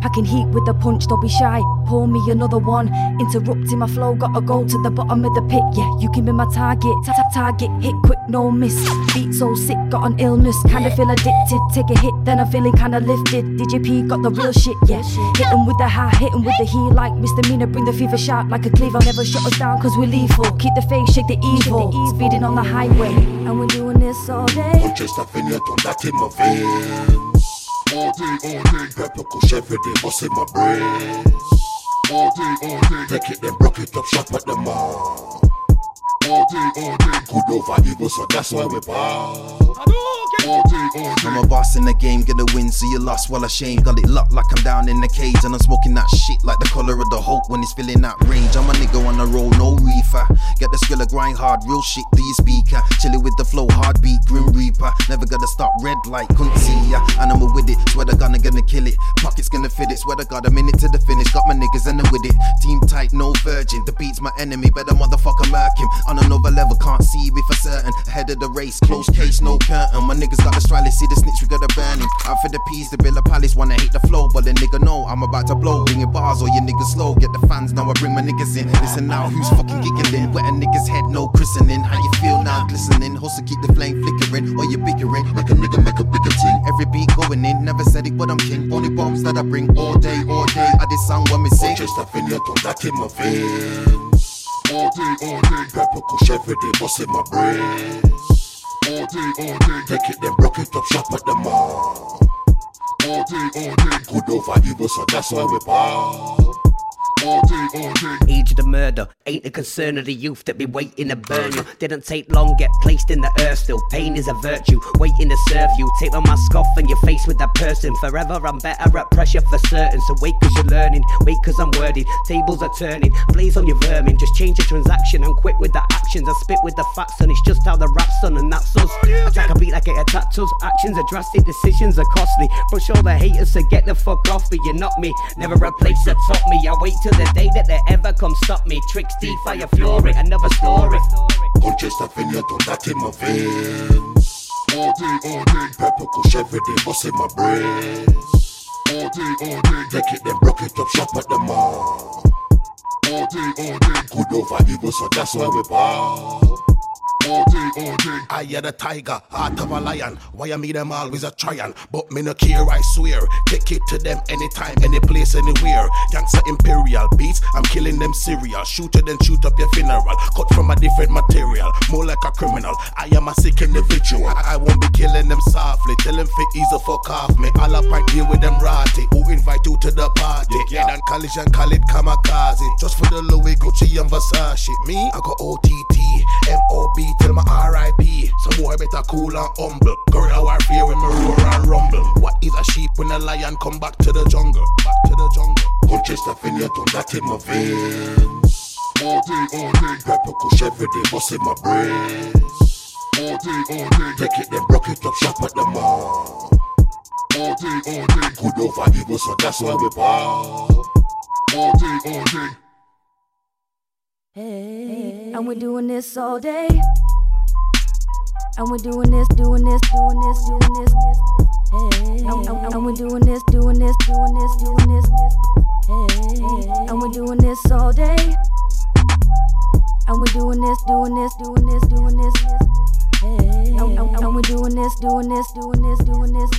Packing heat with the punch, don't be shy. Pour me another one. Interrupting my flow, gotta go to the bottom of the pit. Yeah, you can be my target. Ta ta target, hit quick, no miss. Beat so sick, got an illness. Kinda feel addicted. Take a hit, then I'm feeling kinda lifted. DJP got the real shit, yeah. Hit 'em with the high, hit 'em with the heat like misdemeanor. Bring the fever sharp like a cleaver. Never shut us down, cause we're lethal. Keep the faith, shake the evil. Speeding on the highway, and we're doing this all day. Manchester finger on that in my veins. All day, all day. Pepper kush every day, what's in my brains. All day, all day. Take it then broke it up, shop at the mall. All day, all day. Good over evil, so that's why we ball. I'm a boss in the game, gonna win, so you lost while ashamed. Got it locked like I'm down in the cage, and I'm smoking that shit like the color of the hope when it's feeling that range. I'm a nigga on the roll, no reefer. Get the skrilla grind hard, real shit to your speaker. Uh? Chilly with the flow, heartbeat, grim reaper. Never gonna stop red light, couldn't see ya. Animal with it, swear to God, I'm gonna kill it. Pockets gonna fit it, swear to God, a minute to the finish. Got my niggas in the with it. Team tight, no virgin. The beat's my enemy, better motherfucker murk him. On another level, can't see me for certain. Ahead of the race, close case, no curtain. My niggas got the see the snitch, we gotta burn him. Out for the peas, the Villa Palace, wanna hate the flow, but the nigga know I'm about to blow. Bringing bars, or your niggas slow. Get the fans, now I bring my niggas in. Listen now, who's fucking giggling? Wet a nigga's head, no christening. How you feel now, glistening? Hustle, keep the flame flickering, or you bickering. Make a nigga make a bigger thing. Every beat going in, never said it, but I'm king. Only bombs that I bring all day, all day. I did song when me sing. Manchester finger on that in my veins. All day, all day. Pepper kush every day, what's in my brains. Day, all day. Take it then broke it up, shop at the mall. All day, all day. Good over evil, so that's why we ball. All day, all day. Age of the murder ain't a concern of the youth that be waiting to burn you. Didn't take long, get placed in the earth. Still, pain is a virtue, waiting to serve you. Take on my mask off and you're faced with that person. Forever, I'm better at pressure for certain. So wait, cause you're learning, wait, cause I'm wording. Tables are turning, blaze on your vermin. Just change the transaction and quit with the actions. I spit with the facts, and it's just how the rap's done, and that's us. Attack a beat like it attacks us. Actions are drastic, decisions are costly. Brush all the haters to get the fuck off me. You're not me, never a place to top me. I wait till the day that they ever come stop me. Trix, D, fire, fury, another story. Manchester finger on that in my veins. All day, all day. Pepper kush every day, what's in my brains. All day, all day. Take it then broke it up, shop at the mall. All day, all day. Good over evil, so that's why we ball. I am the tiger, heart of a lion. Why I me them always a tryin', but me no care, I swear. Take it to them anytime, any place, anywhere. Gangsta imperial beats, I'm killing them serial. Shoot it and shoot up your funeral. Cut from a different material, more like a criminal. I am a sick individual. I, I won't be killing them softly. Tell them fit easy fuck off me. All up I deal with them ratty. Who invite you to the party? Yeah, and call it kamikaze. Just for the Louis Gucci and Versace. Me, I got OTT, MOB till my RIP. Some boy better cool and humble. Guerrilla warfare when me roar and rumble. What is a sheep when a lion come back to the jungle? Back to the jungle. Manchester finger on that in my veins. All day, all day. Pepper kush every day, what's in my brains. All day, all day. Take it then broke it up, shop at the mall. All day, all day. Good over evil, so that's why we ball. All day, all day. Hey, and we're doing this all day. And we're doing this, doing this, doing this, doing this. Hey, and, and- and we're doing this, doing this, doing this, doing this. Hey, and we're doing this all day. And we're doing this, doing this, doing this, doing this. Hey, and, and- and we're doing this, doing this, doing this, doing this.